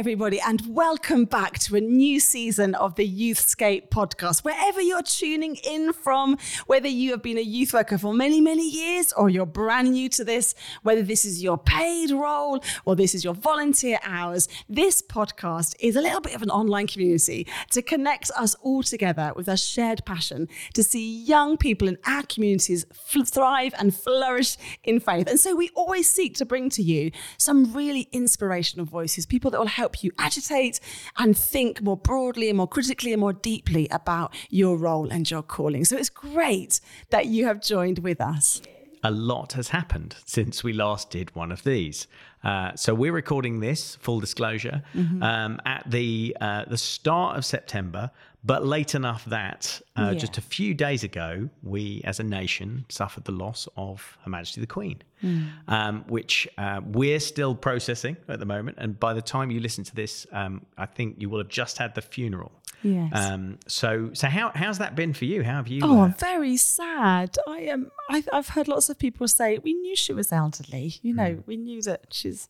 everybody, and welcome back to a new season of the Youthscape podcast. Wherever you're tuning in from, whether you have been a youth worker for many, many years or you're brand new to this, whether this is your paid role or this is your volunteer hours, this podcast is a little bit of an online community to connect us all together with a shared passion to see young people in our communities thrive and flourish in faith. And so we always seek to bring to you some really inspirational voices, people that will help you agitate and think more broadly and more critically and more deeply about your role and your calling. So it's great that you have joined with us a lot has happened since we last did one of these. Uh, so we're recording this, full disclosure, mm-hmm. um, at the uh, the start of September. But late enough that uh, yeah. just a few days ago, we as a nation suffered the loss of Her Majesty the Queen, mm. um, which uh, we're still processing at the moment. And by the time you listen to this, um, I think you will have just had the funeral. Yes. Um, so, so how how's that been for you? How have you? Oh, uh, very sad. I am. Um, I, have heard lots of people say we knew she was elderly. You know, mm. we knew that she's,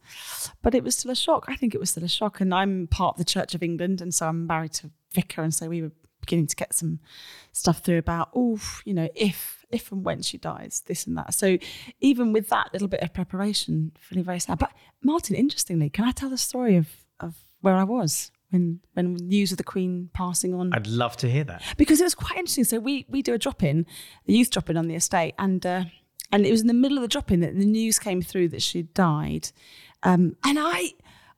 but it was still a shock. I think it was still a shock. And I'm part of the Church of England, and so I'm married to vicar, and so we were beginning to get some stuff through about, oh, you know, if if and when she dies, this and that. So even with that little bit of preparation, feeling very sad. But Martin, interestingly, can I tell the story of of where I was when when news of the Queen passing on? I'd love to hear that because it was quite interesting. So we we do a drop in, the youth drop in on the estate, and uh, and it was in the middle of the drop in that the news came through that she died, um, and I.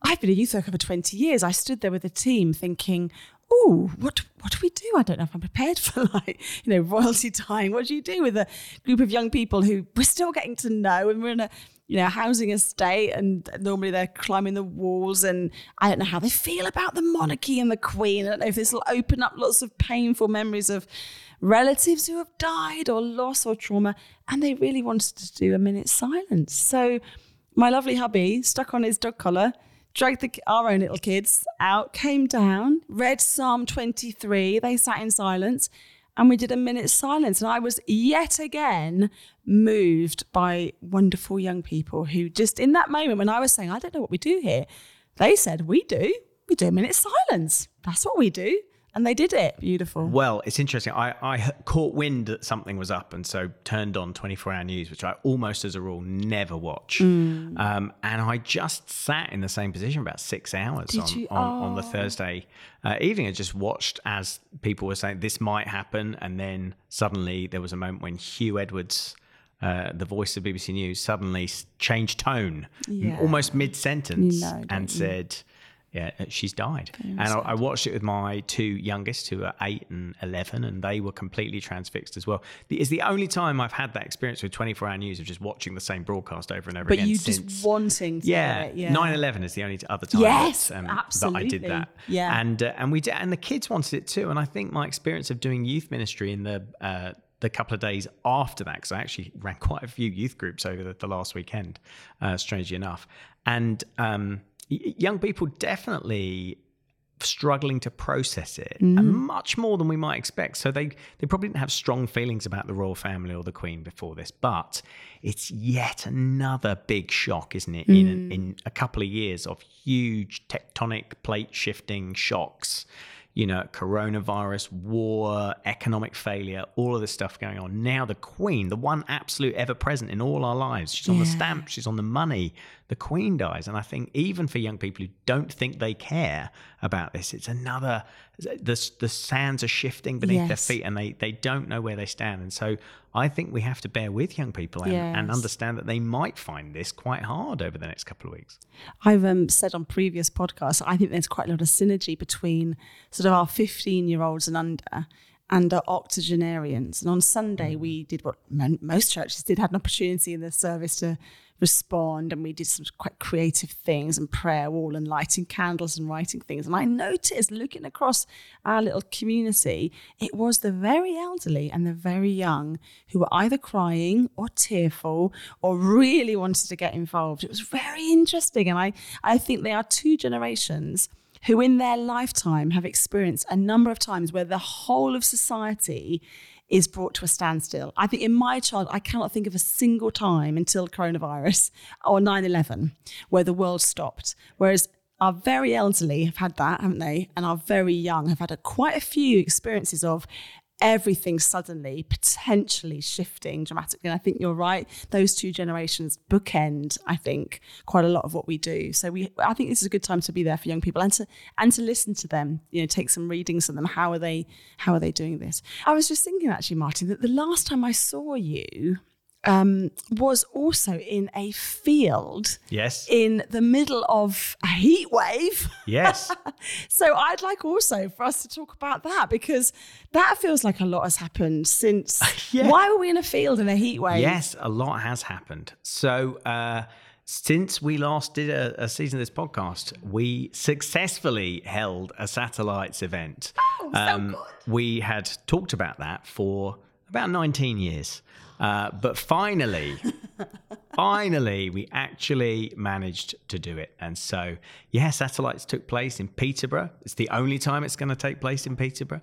I've been a youth worker for 20 years. I stood there with a team thinking, oh, what what do we do? I don't know if I'm prepared for like, you know, royalty time. What do you do with a group of young people who we're still getting to know and we're in a you know, housing estate and normally they're climbing the walls and I don't know how they feel about the monarchy and the queen. I don't know if this will open up lots of painful memories of relatives who have died or loss or trauma. And they really wanted to do a minute's silence. So my lovely hubby stuck on his dog collar dragged the, our own little kids out, came down, read Psalm 23. They sat in silence and we did a minute's silence. And I was yet again moved by wonderful young people who just in that moment when I was saying, I don't know what we do here, they said, We do. We do a minute's silence. That's what we do and they did it. Beautiful. Well, it's interesting. I, I caught wind that something was up, and so turned on 24 hour news, which I almost as a rule never watch. Mm. Um, and I just sat in the same position about six hours on, on, oh. on, the. Thursday uh, evening. I just watched as people were saying this might happen, and then suddenly there was a moment when Huw Edwards. Uh, the voice of BBC News suddenly changed tone, yeah. almost mid sentence, no, and said, yeah, uh, she's died. and I, I, watched it with my two youngest, who are eight and eleven, and they were completely transfixed as well. It's the only time I've had that experience with 24 hour news of just watching the same broadcast over and over but again. But you just wanting to yeah, it, yeah. 9/11 is the only other time yes, that, um, absolutely. that I did that. Yeah, and uh, and we did, and the kids wanted it too. And I think my experience of doing youth ministry in the uh, the couple of days after that, because I actually ran quite a few youth groups over the, the last weekend, uh, strangely enough, and. Um, young people definitely struggling to process it mm. and much more than we might expect so they they probably didn't have strong feelings about the royal family or the queen before this but it's yet another big shock isn't it mm. in in a couple of years of huge tectonic plate shifting shocks you know, coronavirus, war, economic failure, all of this stuff going on. Now, the Queen, the one absolute ever present in all our lives, she's on the stamp, she's on the money. The Queen dies. And I think even for young people who don't think they care about this, it's another, the, the sands are shifting beneath yes. their feet and they, they don't know where they stand. And so I think we have to bear with young people and, yes. and, understand that they might find this quite hard over the next couple of weeks. I've um, said on previous podcasts, I think there's quite a lot of synergy between sort of our 15 year olds and under and are octogenarians. And on Sunday, mm. we did what most churches did, had an opportunity in the service to respond and we did some quite creative things and prayer wall and lighting candles and writing things. And i noticed looking across our little community it was the very elderly and the very young who were either crying or tearful or really wanted to get involved. It was very interesting and i i think they are two generations who in their lifetime have experienced a number of times where the whole of society is brought to a standstill. I think in my child, I cannot think of a single time until coronavirus or 9 11 where the world stopped. Whereas our very elderly have had that, haven't they? And our very young have had a, quite a few experiences of everything suddenly potentially shifting dramatically. And I think you're right; those two generations bookend, I think, quite a lot of what we do. So we, I think this is a good time to be there for young people and to and to listen to them. You know, take some readings of them. How are they? How are they doing this? I was just thinking actually, Martin, that the last time I saw you um, was also in a field. Yes. In the middle of a heat wave. Yes. so I'd like also for us to talk about that because that feels like a lot has happened since. yeah. Why were we in a field in a heat wave? Yes, a lot has happened. So, uh, since we last did a, a, season of this podcast, we successfully held a satellites event. Oh, so um, good. We had talked about that for about 19 years. Uh, but finally, finally, we actually managed to do it. And so, yeah, satellites took place in Peterborough. It's the only time it's going to take place in Peterborough.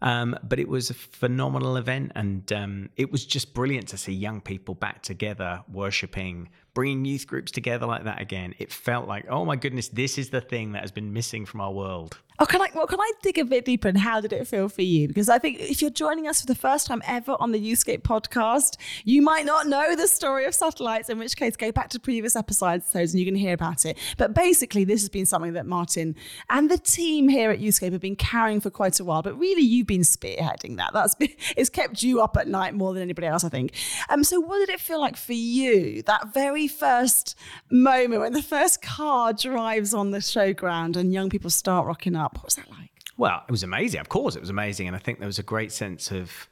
Um, but it was a phenomenal event. And um, it was just brilliant to see young people back together, worshipping, bringing youth groups together like that again. It felt like, oh my goodness, this is the thing that has been missing from our world. Oh, can I? Well, can I dig a bit deeper? And how did it feel for you? Because I think if you're joining us for the first time ever on the Youthscape podcast, you might not know the story of satellites. In which case, go back to previous episodes and you can hear about it. But basically, this has been something that Martin and the team here at Youthscape have been carrying for quite a while. But really, you've been spearheading that. That's been, it's kept you up at night more than anybody else, I think. Um. So, what did it feel like for you that very first moment when the first car drives on the showground and young people start rocking up. What was that like? Well, it was amazing. Of course, it was amazing, and I think there was a great sense of,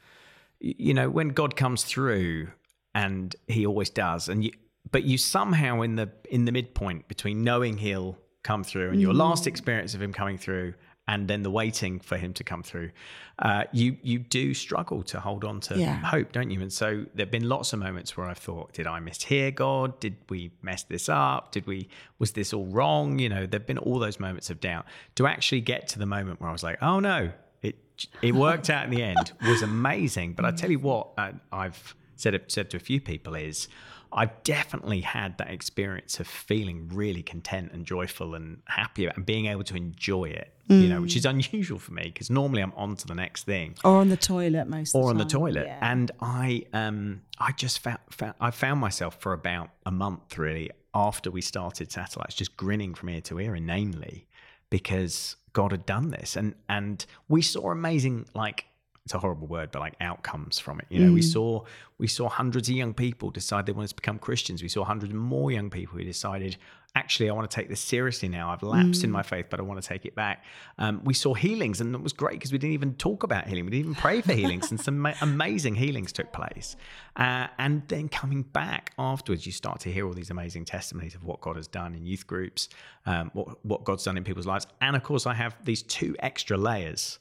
you know, when God comes through, and He always does, and you, but you somehow in the in the midpoint between knowing He'll come through and your mm. last experience of Him coming through and then the waiting for him to come through, uh, you you do struggle to hold on to yeah. hope, don't you? And so there've been lots of moments where I've thought, did I mishear God? Did we mess this up? Did we was this all wrong? You know, there've been all those moments of doubt. To actually get to the moment where I was like, oh no, it it worked out in the end was amazing. But I tell you what, uh, I've said said to a few people is I've definitely had that experience of feeling really content and joyful and happy and being able to enjoy it, mm. you know, which is mm. unusual for me because normally I'm on to the next thing. Or on the toilet most Or the on the toilet. Yeah. And I um I just found, found I found myself for about a month really after we started satellites just grinning from ear to ear inanely because God had done this and and we saw amazing like it's a horrible word, but like outcomes from it. You know, mm. we saw we saw hundreds of young people decide they wanted to become Christians. We saw hundreds more young people who decided, actually, I want to take this seriously now. I've lapsed mm. in my faith, but I want to take it back. Um, we saw healings, and it was great because we didn't even talk about healing. We didn't even pray for healings, and some amazing healings took place. Uh, and then coming back afterwards, you start to hear all these amazing testimonies of what God has done in youth groups, um, what what God's done in people's lives, and of course, I have these two extra layers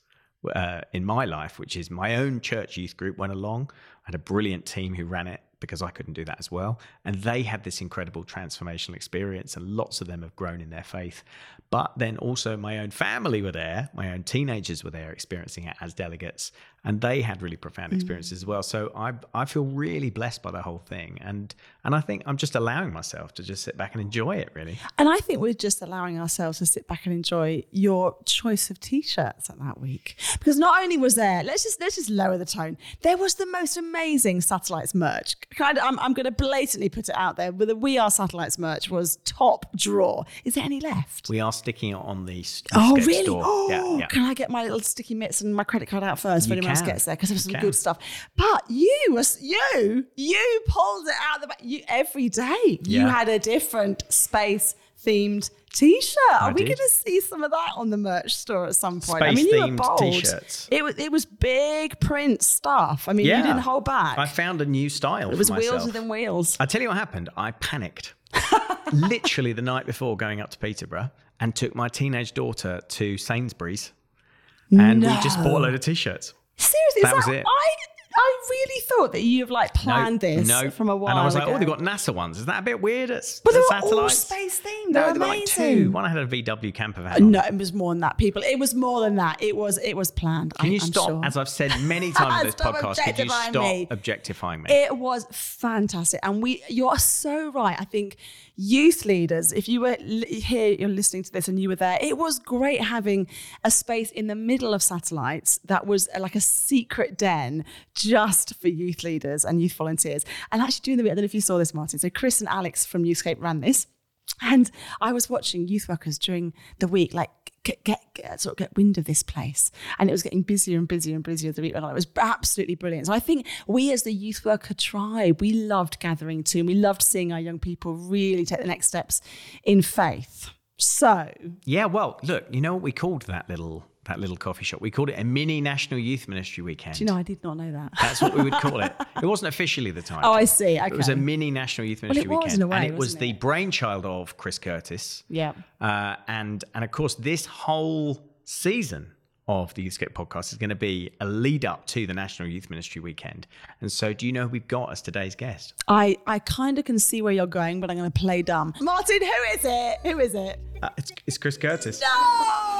uh, in my life, which is my own church youth group went along. I had a brilliant team who ran it because I couldn't do that as well. And they had this incredible transformational experience, and lots of them have grown in their faith. But then also, my own family were there, my own teenagers were there experiencing it as delegates, and they had really profound mm. experiences mm. as well. So I, I feel really blessed by the whole thing. And, and I think I'm just allowing myself to just sit back and enjoy it, really. And I think we're just allowing ourselves to sit back and enjoy your choice of t shirts at that week. Because not only was there, let's just, let's just lower the tone, there was the most amazing satellites merch kind of, I'm, I'm going to blatantly put it out there. But the We Are Satellites merch was top draw. Is there any left? We are sticking it on the, oh really? Store. Oh, yeah, yeah. can I get my little sticky mitts and my credit card out first if anyone gets there? Because there's some good stuff. But you was you you pulled it out of the back. You every day yeah. you had a different space themed T-shirt. Are we going to see some of that on the merch store at some point? I mean, you were bold. T-shirts. It was it was big print stuff. I mean, you didn't hold back. I found a new style. it was wheels within wheels. I tell you what happened. I panicked literally the night before going up to Peterborough and took my teenage daughter to Sainsbury's, and we just bought a load of t-shirts. Seriously, That is was that, it. I I really thought that you've like planned no, this no. from a while And I was like, oh, they've got NASA ones. Is that a bit weird? It's but they the were all space themed. No, They're there were like two. One I had a VW camper van. on. No, it was more than that, people. It was more than that. It was it was planned. Can I, you I'm stop? sure. As I've said many times in this podcast, could you stop me. objectifying me? It was fantastic, and we. You are so right. I think youth leaders. If you were here, you're listening to this, and you were there. It was great having a space in the middle of satellites that was uh, like a secret den just for youth leaders and youth volunteers. And actually, during the week, I don't know if you saw this, Martin. So Chris and Alex from Youthscape ran this. And I was watching youth workers during the week, like get, get, get sort of get wind of this place, and it was getting busier and busier and busier the week went on. It was absolutely brilliant. So I think we, as the youth worker tribe, we loved gathering too, and we loved seeing our young people really take the next steps in faith. So Yeah, well, look, you know what we called that little that little coffee shop? We called it a mini National Youth Ministry weekend. do you know I did not know that. That's what we would call it. It wasn't officially the title. Oh, I see. Okay. It was a mini National Youth it Ministry was weekend, in a way, and it was wasn't the brainchild of Chris Curtis. yeah. Uh, and and of course, this whole season of the Youthscape podcast is going to be a lead up to the National Youth Ministry weekend. And so, do you know who we've got as today's guest? I, I kind of can see where you're going, but I'm going to play dumb. Martin, who is it? Who is it? Uh, it's, it's Chris Curtis. No!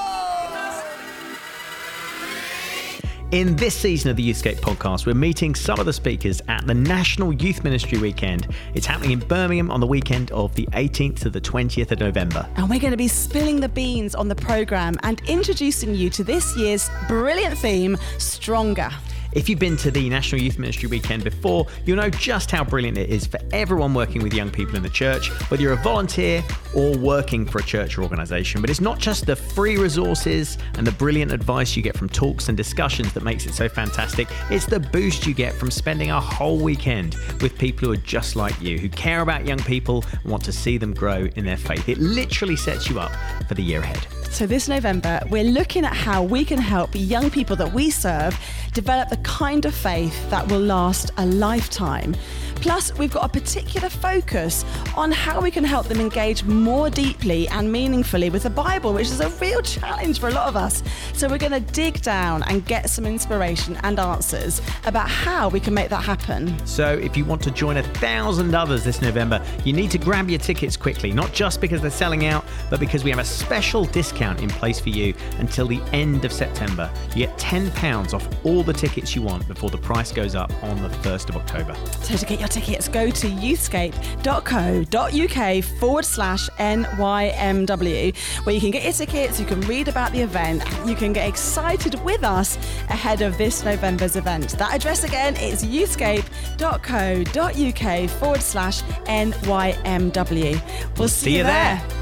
In this season of the Youthscape podcast, we're meeting some of the speakers at the National Youth Ministry Weekend. It's happening in Birmingham on the weekend of the 18th to the 20th of November. And we're going to be spilling the beans on the programme and introducing you to this year's brilliant theme, Stronger. If you've been to the National Youth Ministry Weekend before, you'll know just how brilliant it is for everyone working with young people in the church, whether you're a volunteer or working for a church or organisation. But it's not just the free resources and the brilliant advice you get from talks and discussions that makes it so fantastic. It's the boost you get from spending a whole weekend with people who are just like you, who care about young people and want to see them grow in their faith. It literally sets you up for the year ahead. So, this November, we're looking at how we can help young people that we serve develop the kind of faith that will last a lifetime. Plus, we've got a particular focus on how we can help them engage more deeply and meaningfully with the Bible, which is a real challenge for a lot of us. So, we're going to dig down and get some inspiration and answers about how we can make that happen. So, if you want to join a thousand others this November, you need to grab your tickets quickly, not just because they're selling out, but because we have a special discount in place for you until the end of September. You get £10 off all the tickets you want before the price goes up on the 1st of October. So to get your tickets, go to youthscape.co.uk forward slash NYMW, where you can get your tickets, you can read about the event, you can get excited with us ahead of this November's event. That address again is youthscape.co.uk forward slash NYMW. We'll see, see you you there. there.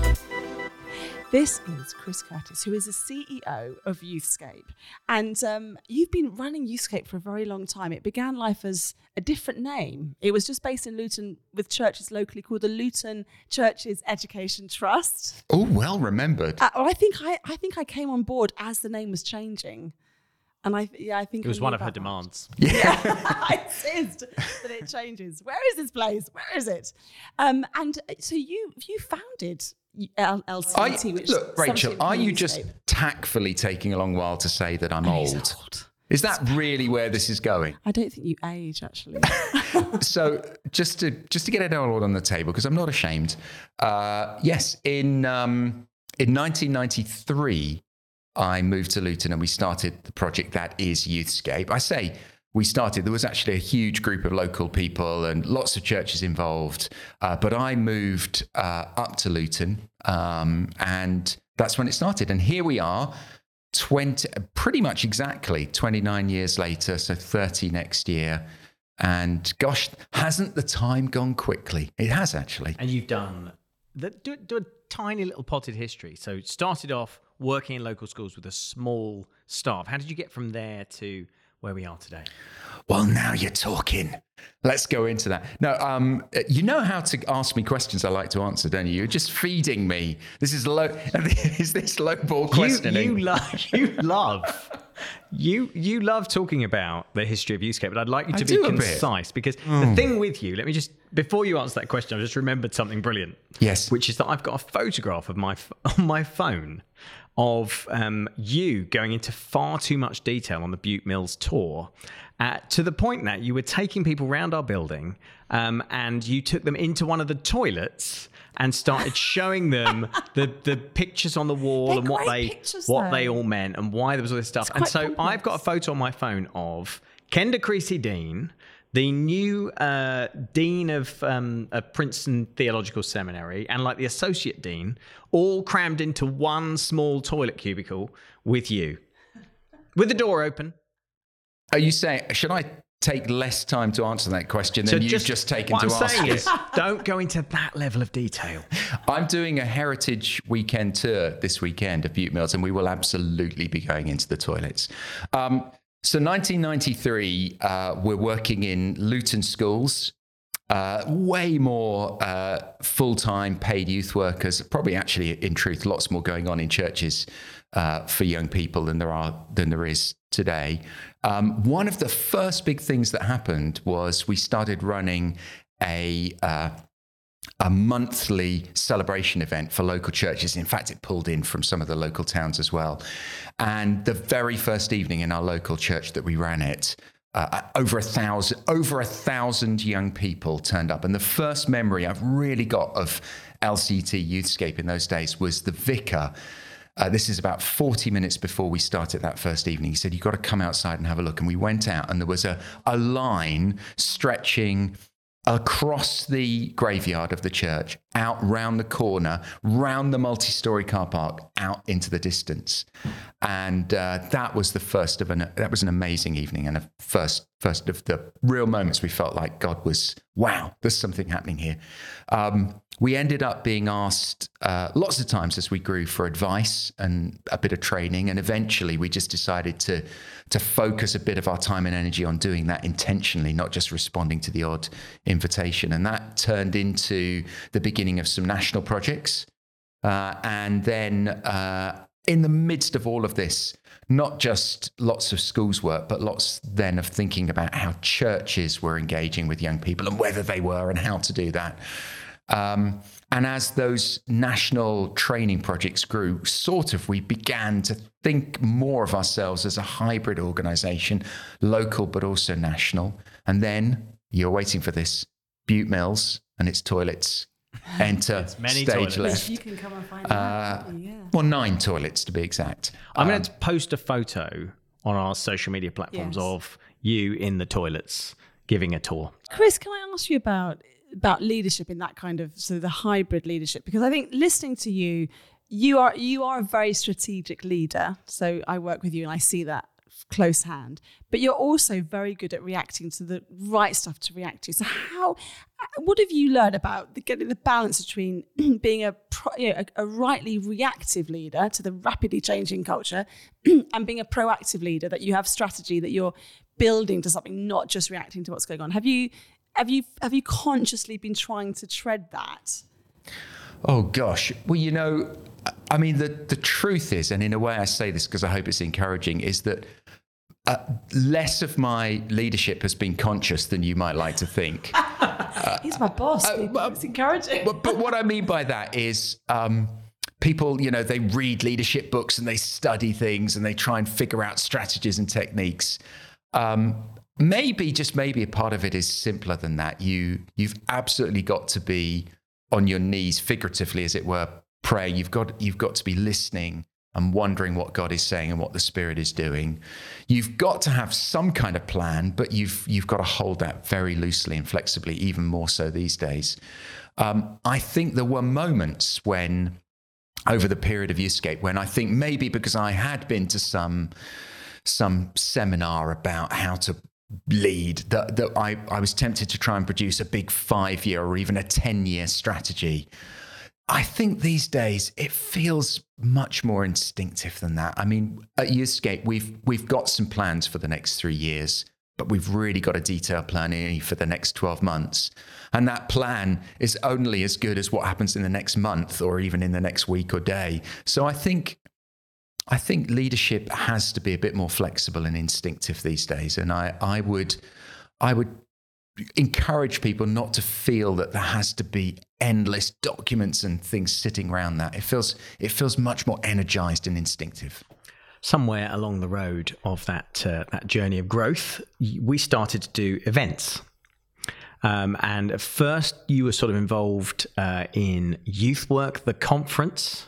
This is Chris Curtis, who is the CEO of Youthscape. And um, you've been running Youthscape for a very long time. It began life as a different name. It was just based in Luton with churches locally called the Luton Churches Education Trust. Oh, well remembered. Uh, I think I, I think I came on board as the name was changing. And I, yeah, I think It was one of her about that. demands. I insist that it changes. Where is this place? Where is it? Um, and uh, so you you founded L- I, LCT, which look, Rachel, are you Youthscape. just tactfully taking a long while to say that I'm old? old. Is that really where this is going? I don't think you age actually. so just to just to get it all on the table because I'm not ashamed. Uh, yes, in um, in 1993, I moved to Luton and we started the project that is Youthscape. I say we started. There was actually a huge group of local people and lots of churches involved. Uh, but I moved uh, up to Luton, um, and that's when it started. And here we are. 20 pretty much exactly 29 years later so 30 next year and gosh, hasn't the time gone quickly? It has actually. And you've done the, do, do a tiny little potted history. So it started off working in local schools with a small staff. How did you get from there to where we are today? Well, now you're talking. Let's go into that. No, um, you know how to ask me questions I like to answer, don't you? You're just feeding me. This is low. Is this low ball questioning? You, you, lo- you love. You you love talking about the history of Youthscape, but I'd like you to I be do a bit. concise because the thing with you, let me just before you answer that question, I just remembered something brilliant. Yes. which is that I've got a photograph of my on my phone of um, you going into far too much detail on the Bute Mills tour. Uh, to the point that you were taking people around our building um, and you took them into one of the toilets and started showing them the, the pictures on the wall They're and what they pictures, what though. they all meant and why there was all this stuff. It's And so complex. I've got a photo on my phone of Kenda Creasy Dean, the new uh, dean of, um, of Princeton Theological Seminary, and like the associate dean, all crammed into one small toilet cubicle with you, with the door open. Are you saying, should I take less time to answer that question than you've just, taken what to I'm ask saying it? is, don't go into that level of detail. I'm doing a heritage weekend tour this weekend of Bute Mills, and we will absolutely be going into the toilets. Um, so, 1993, uh, we're working in Luton schools. Uh, way more uh, full-time paid youth workers. Probably, actually, in truth, lots more going on in churches uh, for young people than there are than there is today. Um, one of the first big things that happened was we started running a uh, a monthly celebration event for local churches. In fact, it pulled in from some of the local towns as well. And the very first evening in our local church that we ran it, uh, over a thousand, over a thousand young people turned up. And the first memory I've really got of LCT Youthscape in those days was the vicar. Uh, this is about 40 minutes before we started that first evening. He said, You've got to come outside and have a look. And we went out, and there was a, a line stretching across the graveyard of the church, out round the corner, round the multi-story car park, out into the distance, and uh, that was the first of an that was an amazing evening and a first first of the real moments we felt like God was wow, there's something happening here. Um, we ended up being asked uh, lots of times as we grew for advice and a bit of training, and eventually we just decided to to focus a bit of our time and energy on doing that intentionally, not just responding to the odd invitation, and that turned into the beginning of some national projects, uh, and then. Uh, in the midst of all of this, not just lots of schools work, but lots then of thinking about how churches were engaging with young people and whether they were and how to do that. Um, and as those national training projects grew, sort of we began to think more of ourselves as a hybrid organization, local but also national. And then you're waiting for this Bute Mills and its toilets enter many stage toilets. left. You can come and find Uh, out. Yeah. Well, nine toilets to be exact. I'm going to post a photo on our social media platforms Yes. of you in the toilets giving a tour. Chris, can I ask you about about leadership in that kind of so the hybrid leadership? Because I think listening to you, you are you are a very strategic leader. So I work with you and I see that close hand. But you're also very good at reacting to the right stuff to react to. So how what have you learned about the, getting the balance between being a, you know, a, a rightly reactive leader to the rapidly changing culture and being a proactive leader that you have strategy that you're building to something, not just reacting to what's going on. Have you have you have you consciously been trying to tread that? Oh gosh. Well, you know, I mean, the the truth is, and in a way, I say this because I hope it's encouraging, is that uh, less of my leadership has been conscious than you might like to think. He's my boss. people. well, it's encouraging. but, but what I mean by that is. Um, People, you know, they read leadership books and they study things and they try and figure out strategies and techniques. Um, maybe, just maybe, a part of it is simpler than that. You, you've absolutely got to be on your knees, figuratively, as it were, praying. You've got, you've got to be listening and wondering what God is saying and what the Spirit is doing. You've got to have some kind of plan, but you've you've got to hold that very loosely and flexibly, even more so these days. Um, I think there were moments when, over the period of Youthscape, when I think maybe because I had been to some some seminar about how to lead that, that I, I was tempted to try and produce a big five year or even a 10 year strategy I think these days it feels much more instinctive than that. I mean, at Youthscape, we've we've got some plans for the next three years, but we've really got a detailed plan for the next 12 months. And that plan is only as good as what happens in the next month or even in the next week or day. So I think I think leadership has to be a bit more flexible and instinctive these days. And I, I would I would encourage people not to feel that there has to be endless documents and things sitting around that. It feels it feels much more energized and instinctive. Somewhere along the road of that uh, that journey of growth, we started to do events. Um, and at first, you were sort of involved uh, in youth work, the conference.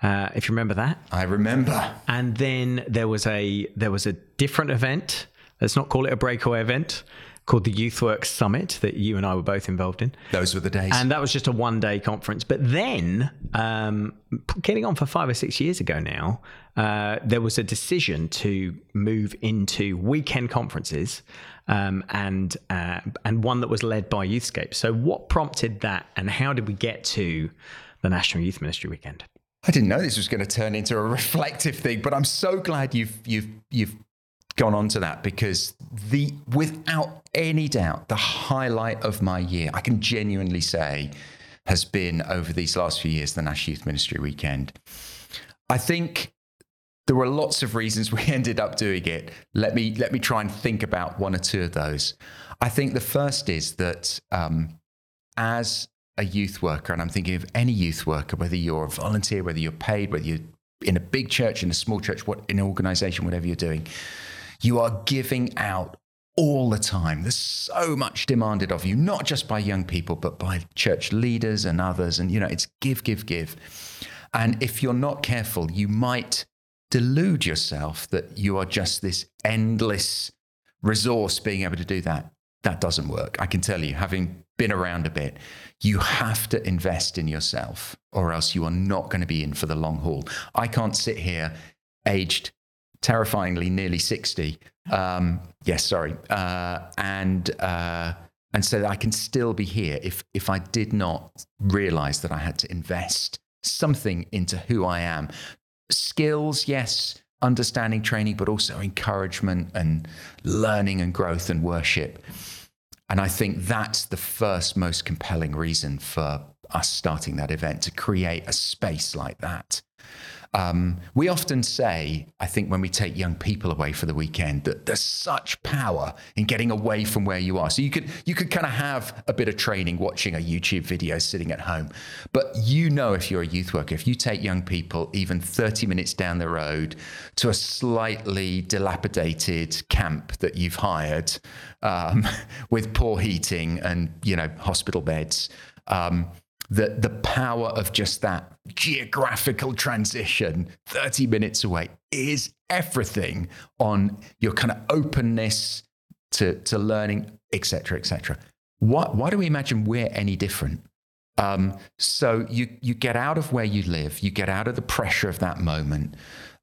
Uh, if you remember that, I remember. And then there was a there was a different event. Let's not call it a breakaway event called the YouthWork Summit that you and I were both involved in. Those were the days. And that was just a one day conference. But then, um, getting on for five or six years ago now, uh, there was a decision to move into weekend conferences. Um, and uh, and one that was led by Youthscape. So, what prompted that, and how did we get to the National Youth Ministry Weekend? I didn't know this was going to turn into a reflective thing, but I'm so glad you've you've you've gone on to that because the without any doubt the highlight of my year i can genuinely say has been over these last few years the nash youth ministry weekend. I think there were lots of reasons we ended up doing it. Let me let me try and think about one or two of those. I think the first is that um, as a youth worker and i'm thinking of any youth worker whether you're a volunteer whether you're paid whether you're in a big church in a small church what in an organization whatever you're doing you are giving out all the time. There's so much demanded of you, not just by young people, but by church leaders and others. And, you know, it's give, give, give. And if you're not careful, you might delude yourself that you are just this endless resource being able to do that. That doesn't work. I can tell you, having been around a bit, you have to invest in yourself or else you are not going to be in for the long haul. I can't sit here aged terrifyingly nearly 60. Um, yes, sorry. Uh, and, uh, and so I can still be here if, if I did not realize that I had to invest something into who I am. Skills, yes, understanding, training, but also encouragement and learning and growth and worship. And I think that's the first most compelling reason for us starting that event to create a space like that um, we often say, I think, when we take young people away for the weekend, that there's such power in getting away from where you are. So you could you could kind of have a bit of training watching a YouTube video sitting at home, but you know if you're a youth worker, if you take young people even 30 minutes down the road to a slightly dilapidated camp that you've hired um, with poor heating and you know hospital beds. Um, the, the power of just that geographical transition 30 minutes away is everything on your kind of openness to, to learning, etc., etc. Why, why do we imagine we're any different? Um, so you, you get out of where you live, you get out of the pressure of that moment.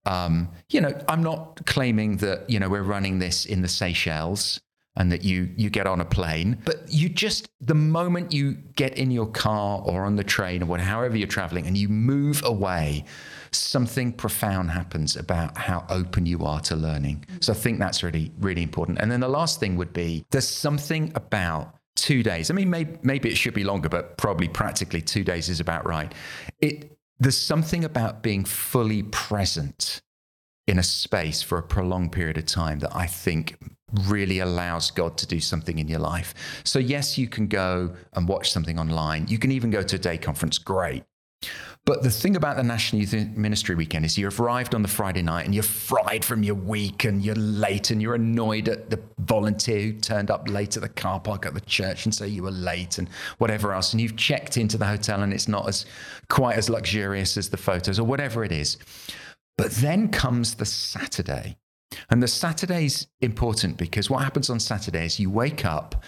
Um, you know, I'm not claiming that, you know, we're running this in the Seychelles and that you you get on a plane. But you just the moment you get in your car or on the train or whatever however you're traveling and you move away something profound happens about how open you are to learning. So i think that's really really important. And then the last thing would be there's something about two days. I mean maybe, maybe it should be longer but probably practically two days is about right. It there's something about being fully present in a space for a prolonged period of time that I think really allows God to do something in your life. So, yes, you can go and watch something online. You can even go to a day conference, great. But the thing about the National Youth Ministry Weekend is you've arrived on the Friday night and you're fried from your week and you're late and you're annoyed at the volunteer who turned up late at the car park at the church and say you were late and whatever else. And you've checked into the hotel and it's not as quite as luxurious as the photos or whatever it is. But then comes the Saturday and the Saturday's important because what happens on Saturdays, you wake up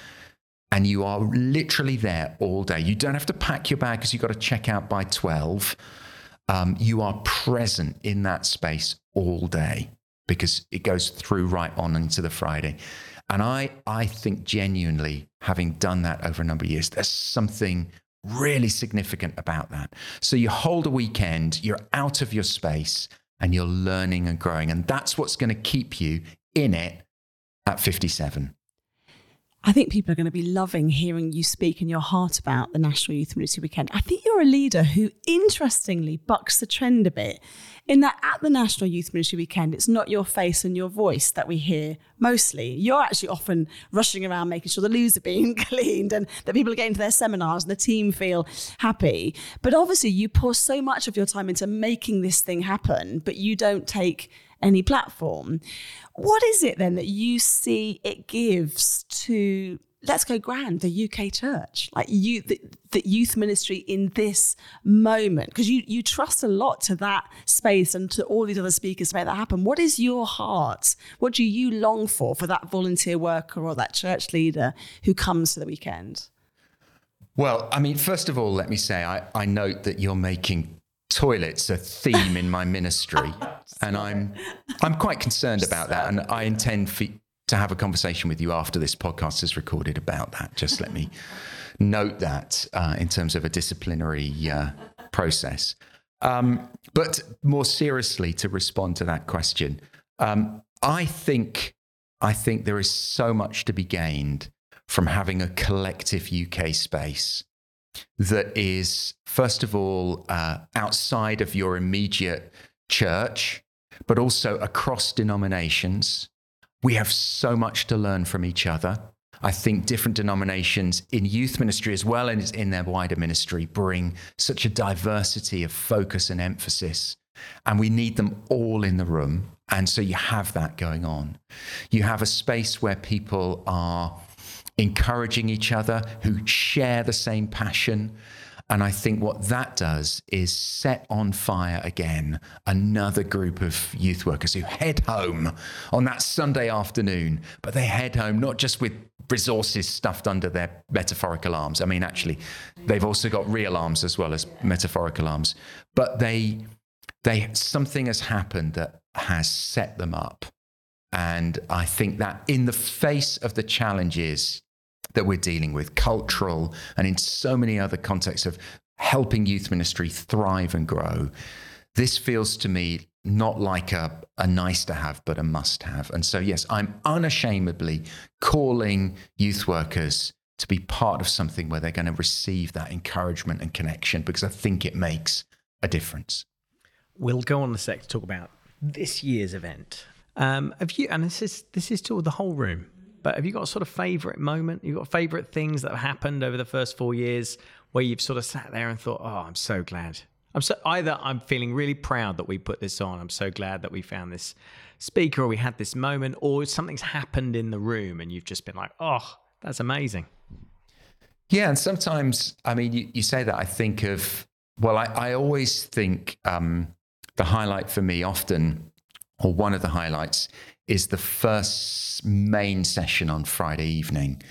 and you are literally there all day. You don't have to pack your bag because you've got to check out by 12. Um, you are present in that space all day because it goes through right on into the Friday. And I, I think genuinely, having done that over a number of years, there's something really significant about that. So you hold a weekend, you're out of your space, and you're learning and growing. And that's what's going to keep you in it at 57. I think people are going to be loving hearing you speak in your heart about the National Youth Ministry Weekend. I think you're a leader who, interestingly, bucks the trend a bit in that at the National Youth Ministry Weekend, it's not your face and your voice that we hear mostly. You're actually often rushing around making sure the loos are being cleaned and that people are getting to their seminars and the team feel happy. But obviously, you pour so much of your time into making this thing happen, but you don't take any platform. What is it then that you see it gives to Let's Go Grand, the UK church, like you, the, the youth ministry in this moment? Because you you trust a lot to that space and to all these other speakers to make that happen. What is your heart? What do you long for for that volunteer worker or that church leader who comes to the weekend? Well, I mean, first of all, let me say I, I note that you're making toilets a theme in my ministry, and I'm I'm quite concerned about that, and I intend for, to have a conversation with you after this podcast is recorded about that. Just let me note that uh, in terms of a disciplinary uh, process. Um, but more seriously, to respond to that question, um, I think I think there is so much to be gained from having a collective UK space that is, first of all, uh, outside of your immediate church, but also across denominations. We have so much to learn from each other. I think different denominations in youth ministry as well as in their wider ministry bring such a diversity of focus and emphasis. And we need them all in the room. And so you have that going on. You have a space where people are encouraging each other, who share the same passion. And I think what that does is set on fire again another group of youth workers who head home on that Sunday afternoon, but they head home not just with resources stuffed under their metaphorical arms. I mean, actually, they've also got real arms as well as metaphorical arms, but they, they, something has happened that has set them up. And I think that in the face of the challenges that we're dealing with, cultural, and in so many other contexts of helping youth ministry thrive and grow. This feels to me not like a, a nice to have, but a must have. And so, yes, I'm unashamedly calling youth workers to be part of something where they're going to receive that encouragement and connection because I think it makes a difference. We'll go on a sec to talk about this year's event. Um, have you, and this is this is to the whole room. But have you got a sort of favorite moment? You've got favorite things that have happened over the first four years where you've sort of sat there and thought, oh, I'm so glad. I'm so either I'm feeling really proud that we put this on. I'm so glad that we found this speaker or we had this moment or something's happened in the room and you've just been like, oh, that's amazing. Yeah. And sometimes, I mean, you, you say that, I think of, well, I, I always think um, the highlight for me often, or one of the highlights, is the first main session on Friday evening.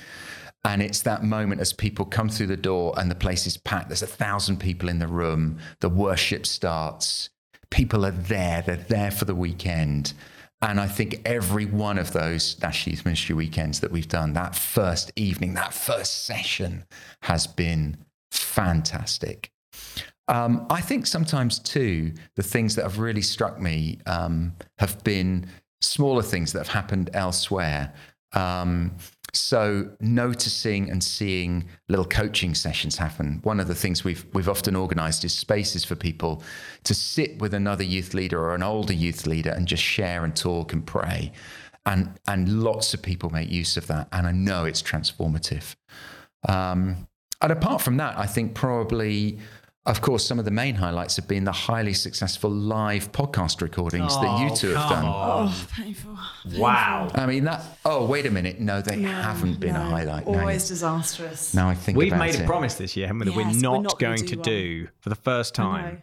And it's that moment as people come through the door and the place is packed. There's a thousand people in the room. The worship starts. People are there. They're there for the weekend. And I think every one of those National Youth Ministry weekends that we've done, that first evening, that first session has been fantastic. Um, I think sometimes too, the things that have really struck me um, have been smaller things that have happened elsewhere. Um, so noticing and seeing little coaching sessions happen. One of the things we've we've often organised is spaces for people to sit with another youth leader or an older youth leader and just share and talk and pray. And and lots of people make use of that, and I know it's transformative. Um, and apart from that, I think probably of course, some of the main highlights have been the highly successful live podcast recordings oh, that you oh, two have done. Oh, on. Oh, painful. Wow. I mean that. Oh, wait a minute. No, they no, haven't been no. a highlight. Always no. disastrous. Now I think we've made it. a promise this year, haven't we? Yes, we're, not we're not going do to one. do for the first time,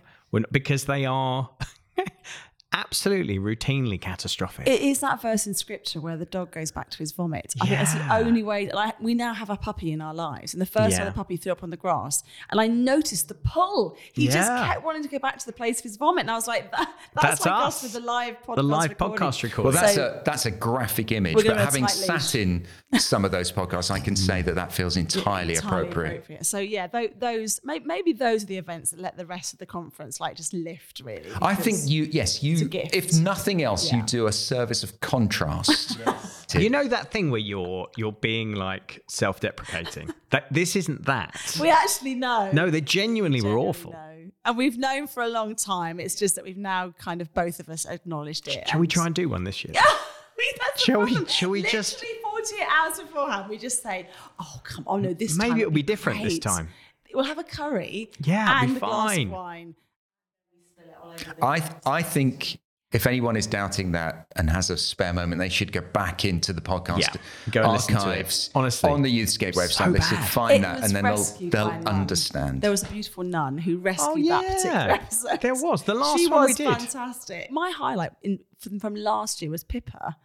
because they are. absolutely routinely catastrophic. It is that verse in scripture where the dog goes back to his vomit. I think that's the only way. Like we now have a puppy in our lives, and the first Yeah. time the puppy threw up on the grass, and I noticed the pull. He just kept wanting to go back to the place of his vomit, and I was like, that, "That's, That's like us. us with the live podcast. the live recording. podcast Well, that's So- a that's a graphic image. But gonna have a having sat in some of those podcasts, I can say that that feels entirely, appropriate. So yeah, tho- those maybe those are the events that let the rest of the conference like just lift really. I think you yes a you gift. if nothing else you do a service of contrast. to- you know that thing where you're you're being like self-deprecating. that this isn't that. we actually know. no, they genuinely were awful. know. And we've known for a long time. It's just that we've now kind of both of us acknowledged it. Shall we try and do one this year? That's the Shall we- shall we just- Literally 48 hours beforehand, we just say, oh, come on, no, this time. Maybe it'll it'll be different this time. We'll have a curry Yeah, and be a glass of wine. We spill it all over the I place. I think if anyone is doubting that and has a spare moment, they should go back into the podcast Yeah, go and listen to it. archives Honestly. on the Youthscape website. So they should find It that and then they'll they'll understand. There was a beautiful nun who oh, rescued Oh, that particular episode. There was. The last she one we did. fantastic. My highlight in, from, from last year was Pippa.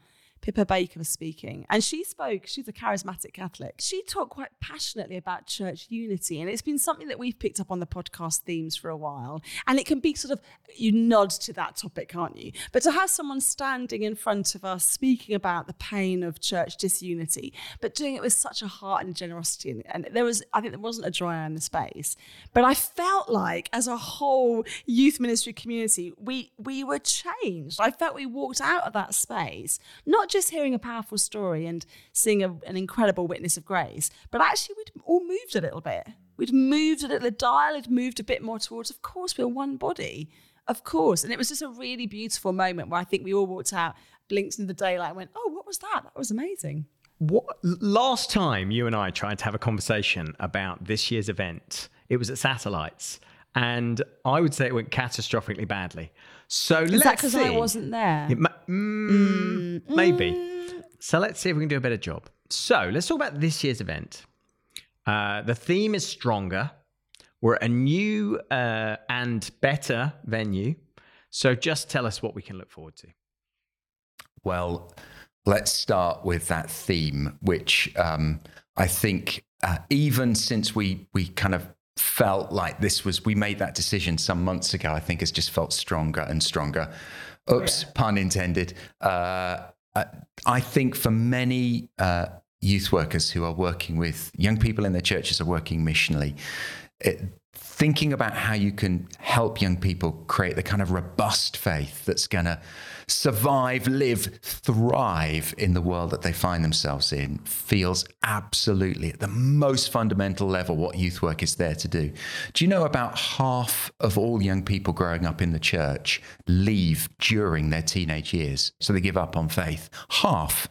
Pippa Baker was speaking, and she spoke. She's a charismatic Catholic. She talked quite passionately about church unity, and it's been something that we've picked up on the podcast themes for a while. And it can be sort of you nod to that topic, can't you? But to have someone standing in front of us speaking about the pain of church disunity, but doing it with such a heart and generosity, and, and there was, I think, there wasn't a dry eye in the space. But I felt like, as a whole youth ministry community, we we were changed. I felt we walked out of that space, not just hearing a powerful story and seeing a, an incredible witness of grace, but actually we'd all moved a little bit. We'd moved a little, the dial had moved a bit more towards, of course, we're one body. Of course. And it was just a really beautiful moment where I think we all walked out, blinked into the daylight, and went, oh, what was that? That was amazing. What last time you and I tried to have a conversation about this year's event, it was at Satellites, and I would say it went catastrophically badly. So Is let's that because I wasn't there? It ma- mm, maybe. So let's see if we can do a better job. So let's talk about this year's event. Uh, the theme is stronger. We're at a new uh, and better venue. So just tell us what we can look forward to. Well, let's start with that theme, which um, I think uh, even since we we kind of felt like this was we made that decision some months ago, I think has just felt stronger and stronger. Oops, pun intended. Uh, uh, I think for many uh, youth workers who are working with young people in their churches are working missionally. It, thinking about how you can help young people create the kind of robust faith that's going to survive, live, thrive in the world that they find themselves in feels absolutely at the most fundamental level what youth work is there to do. Do you know about half of all young people growing up in the church leave during their teenage years? So they give up on faith. Half.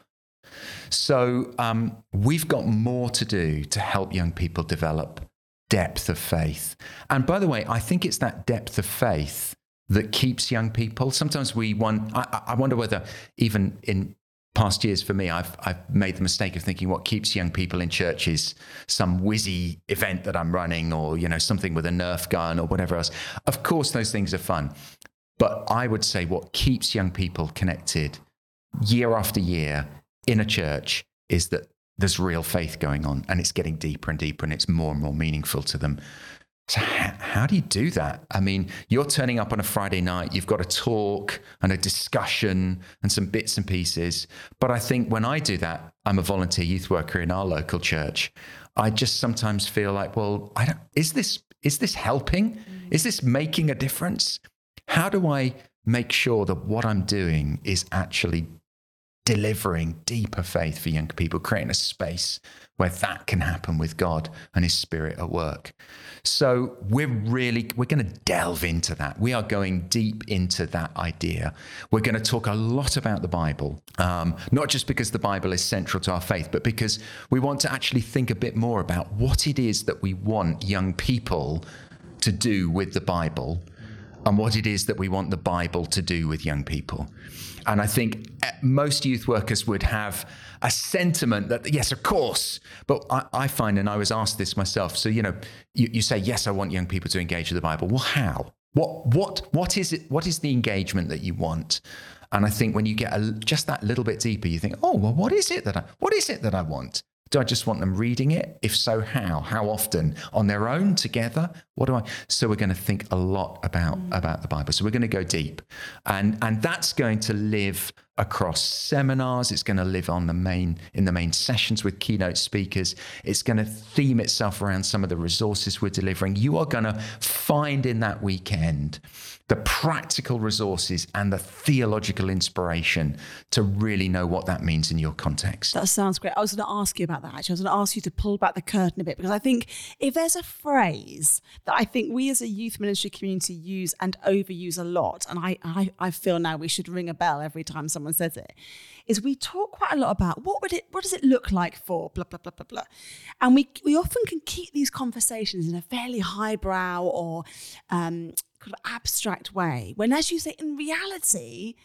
So um, we've got more to do to help young people develop depth of faith. And by the way, I think it's that depth of faith that keeps young people. Sometimes we want, I, I wonder whether even in past years for me, I've, I've made the mistake of thinking what keeps young people in church is some whizzy event that I'm running or, you know, something with a Nerf gun or whatever else. Of course, those things are fun. But I would say what keeps young people connected year after year in a church is that there's real faith going on and it's getting deeper and deeper and it's more and more meaningful to them. So, how, how do you do that? I mean, you're turning up on a Friday night, you've got a talk and a discussion and some bits and pieces. But I think when I do that, I'm a volunteer youth worker in our local church. I just sometimes feel like, well, I don't, is this is this helping? Is this making a difference? How do I make sure that what I'm doing is actually delivering deeper faith for young people, creating a space where that can happen with God and His Spirit at work. So we're really we're going to delve into that. We are going deep into that idea. We're going to talk a lot about the Bible, um, not just because the Bible is central to our faith, but because we want to actually think a bit more about what it is that we want young people to do with the Bible and what it is that we want the Bible to do with young people. And I think eh, most youth workers would have a sentiment that, yes, of course. But I, I find, and I was asked this myself. So, you know, you, you say, yes, I want young people to engage with the Bible. Well, how? What what what is it? What is the engagement that you want? And I think when you get a, just that little bit deeper, you think, oh well, what is it that I what is it that I want? Do I just want them reading it? If so, how? How often? On their own, together? What do I? So we're going to think a lot about mm. about the Bible. So we're going to go deep, and and that's going to live across seminars. It's going to live on the main in the main sessions with keynote speakers. It's going to theme itself around some of the resources we're delivering. You are going to find in that weekend the practical resources and the theological inspiration to really know what that means in your context. That sounds great. I was going to ask you about that actually. I was going to ask you to pull back the curtain a bit because I think if there's a phrase that I think we as a youth ministry community use and overuse a lot, and I, I, I feel now we should ring a bell every time someone says it, is we talk quite a lot about what would it what does it look like for blah blah blah blah blah. And we we often can keep these conversations in a fairly highbrow or um, kind of abstract way. When, as you say, in reality,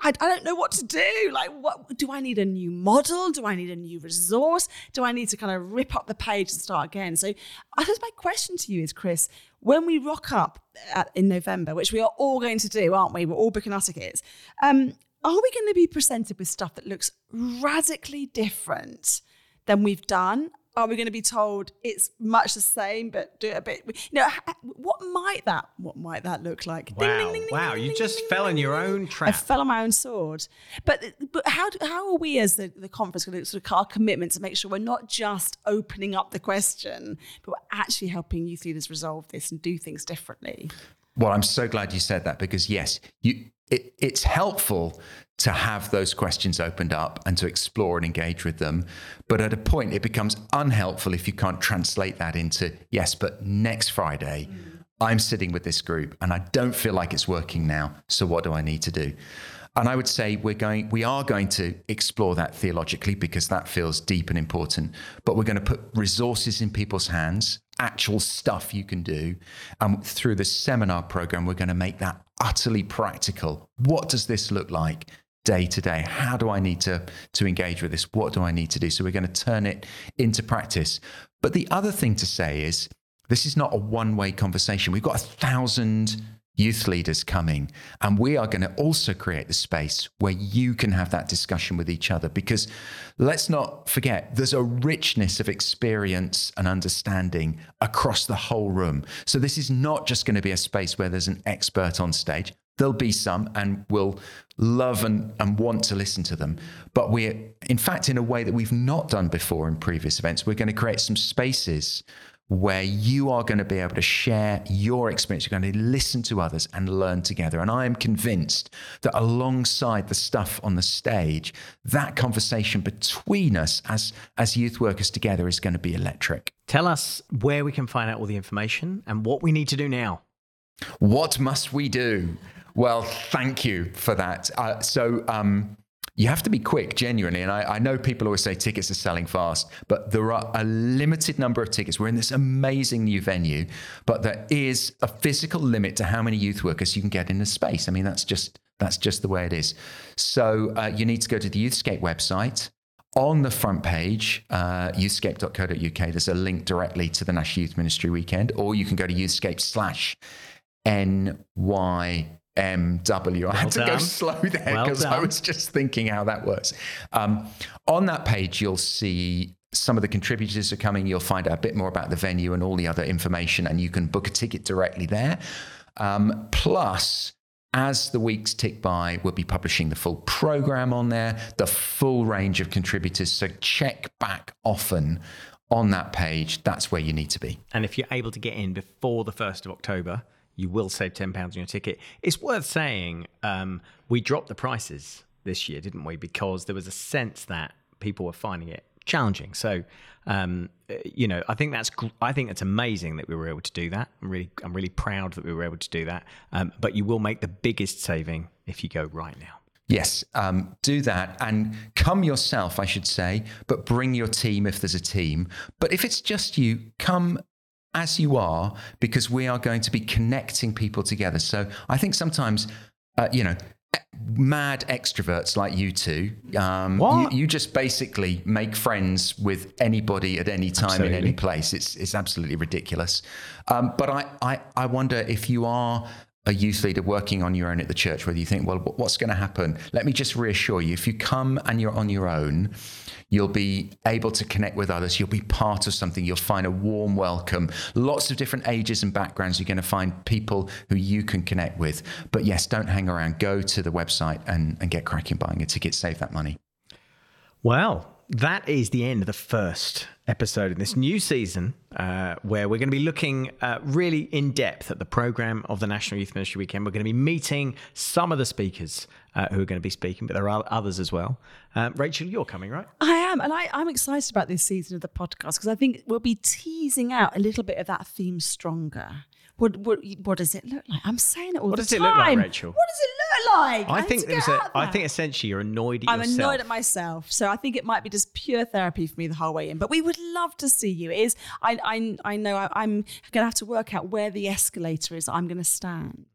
I, I, don't know what to do. Like, what do I need a new model? Do I need a new resource? Do I need to kind of rip up the page and start again? So, I guess my question to you is, Chris, when we rock up at, in November, which we are all going to do, aren't we? We're all booking our tickets. Um, are we going to be presented with stuff that looks radically different than we've done? Are we going to be told it's much the same but do it a bit you know what might that what might that look like? Wow ding, ding, ding, wow you just fell in your own trap. I fell on my own sword. But but how how are we as the, the conference going to sort of our commitment to make sure we're not just opening up the question but we're actually helping youth leaders resolve this and do things differently well i'm so glad you said that because yes you it, it's helpful to have those questions opened up and to explore and engage with them. But at a point, it becomes unhelpful if you can't translate that into, yes, but next Friday, mm. I'm sitting with this group and I don't feel like it's working now. So what do I need to do? And I would say we're going, we are going to explore that theologically because that feels deep and important. But we're going to put resources in people's hands, actual stuff you can do. And through the seminar program, we're going to make that utterly practical. What does this look like? day to day how do i need to to engage with this what do i need to do so we're going to turn it into practice but the other thing to say is this is not a one way conversation we've got a thousand youth leaders coming. And we are going to also create the space where you can have that discussion with each other because let's not forget there's a richness of experience and understanding across the whole room. So this is not just going to be a space where there's an expert on stage. There'll be some, and we'll love and, and want to listen to them. But we're, in fact, in a way that we've not done before in previous events, we're going to create some spaces where you are going to be able to share your experience. You're going to listen to others and learn together. And I am convinced that alongside the stuff on the stage, that conversation between us as, as youth workers together is going to be electric. Tell us where we can find out all the information and what we need to do now. What must we do? Well, thank you for that. Uh, so, um, you have to be quick, genuinely. And I, I, know people always say tickets are selling fast, but there are a limited number of tickets. We're in this amazing new venue, but there is a physical limit to how many youth workers you can get in the space. I mean, that's just that's just the way it is. So uh, you need to go to the Youthscape website. On the front page, uh, youthscape.co.uk, there's a link directly to the National Youth Ministry Weekend, or you can go to youthscape slash NY MW. I had to go slow there because well I was just thinking how that works. Um, on that page, you'll see some of the contributors are coming. You'll find out a bit more about the venue and all the other information, and you can book a ticket directly there. Um, plus, as the weeks tick by, we'll be publishing the full program on there, the full range of contributors. So check back often on that page. That's where you need to be. And if you're able to get in before the 1st of October, you will save £10 on your ticket. It's worth saying um, we dropped the prices this year, didn't we? Because there was a sense that people were finding it challenging. So, um, you know, I think that's I think that's amazing that we were able to do that. I'm really I'm really proud that we were able to do that. Um, but you will make the biggest saving if you go right now. Yes, um, do that and come yourself, I should say, but bring your team if there's a team. But if it's just you, come as you are because we are going to be connecting people together. So I think sometimes, uh, you know, mad extroverts like you two, um, you, you, just basically make friends with anybody at any time absolutely. in any place. It's it's absolutely ridiculous. Um, but I, I I wonder if you are a youth leader working on your own at the church, whether you think, well, what's going to happen? Let me just reassure you if you come and you're on your own, you'll be able to connect with others. You'll be part of something. You'll find a warm welcome. Lots of different ages and backgrounds. You're going to find people who you can connect with. But yes, don't hang around. Go to the website and, and get cracking buying a ticket. Save that money. Well, that is the end of the first episode in this new season, uh, where we're going to be looking uh, really in depth at the program of the National Youth Ministry Weekend. We're going to be meeting some of the speakers uh, who are going to be speaking, but there are others as well. Uh, Rachel, you're coming, right? I am, and I, I'm excited about this season of the podcast because I think we'll be teasing out a little bit of that theme stronger. What, what, what does it look like? I'm saying it all what the does it look like, Rachel? What does it look like? I need think there's a, out I think essentially you're annoyed at I'm yourself. annoyed at myself, so I think it might be just pure therapy for me the whole way in. But we would love to see you. It is I I I know I, I'm going to have to work out where the escalator is. I'm going to stand.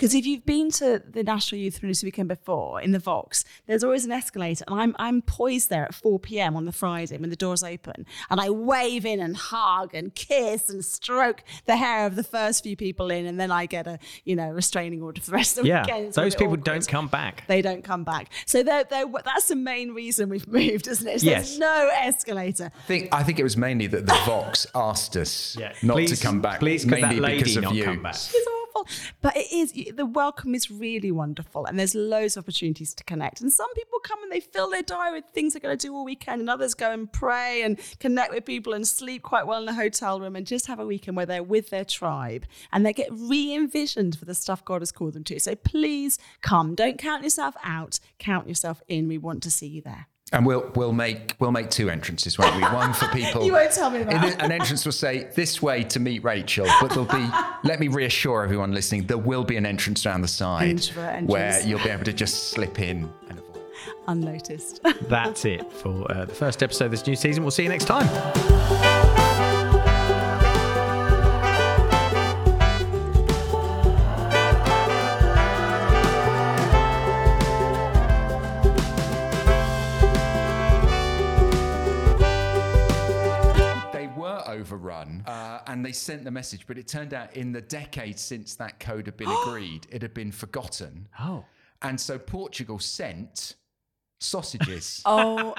Because if you've been to the National Youth Ministry Weekend before in the Vox, there's always an escalator, and I'm I'm poised there at 4 p.m. on the Friday when the doors open, and I wave in and hug and kiss and stroke the hair of the first few people in, and then I get a you know restraining order for the rest of the yeah, weekend. It's those people awkward don't come back. they don't come back. So they're, they're, that's the main reason we've moved, isn't it? Yes. There's no escalator. I think, I think it was mainly that the Vox asked us Yeah. not Please- to come back. please could that lady because of not you. come back? Awful. But it is, the welcome is really wonderful. And there's loads of opportunities to connect. And some people come and they fill their diary with things they're going to do all weekend. And others go and pray and connect with people and sleep quite well in a hotel room and just have a weekend where they're with their tribe and they get re envisioned for the stuff God has called them to. So please come. Don't count yourself out, count yourself in. We want to see you there. And we'll we'll make we'll make two entrances, won't we? One for people. You won't tell me that. In An entrance will say this way to meet Rachel, but there'll be. let me reassure everyone listening: there will be an entrance down the side where you'll be able to just slip in and avoid. Unnoticed. That's it for uh, the first episode of this new season. We'll see you next time. And they sent the message, but it turned out in the decades since that code had been agreed, it had been forgotten. Oh. And so Portugal sent sausages. Oh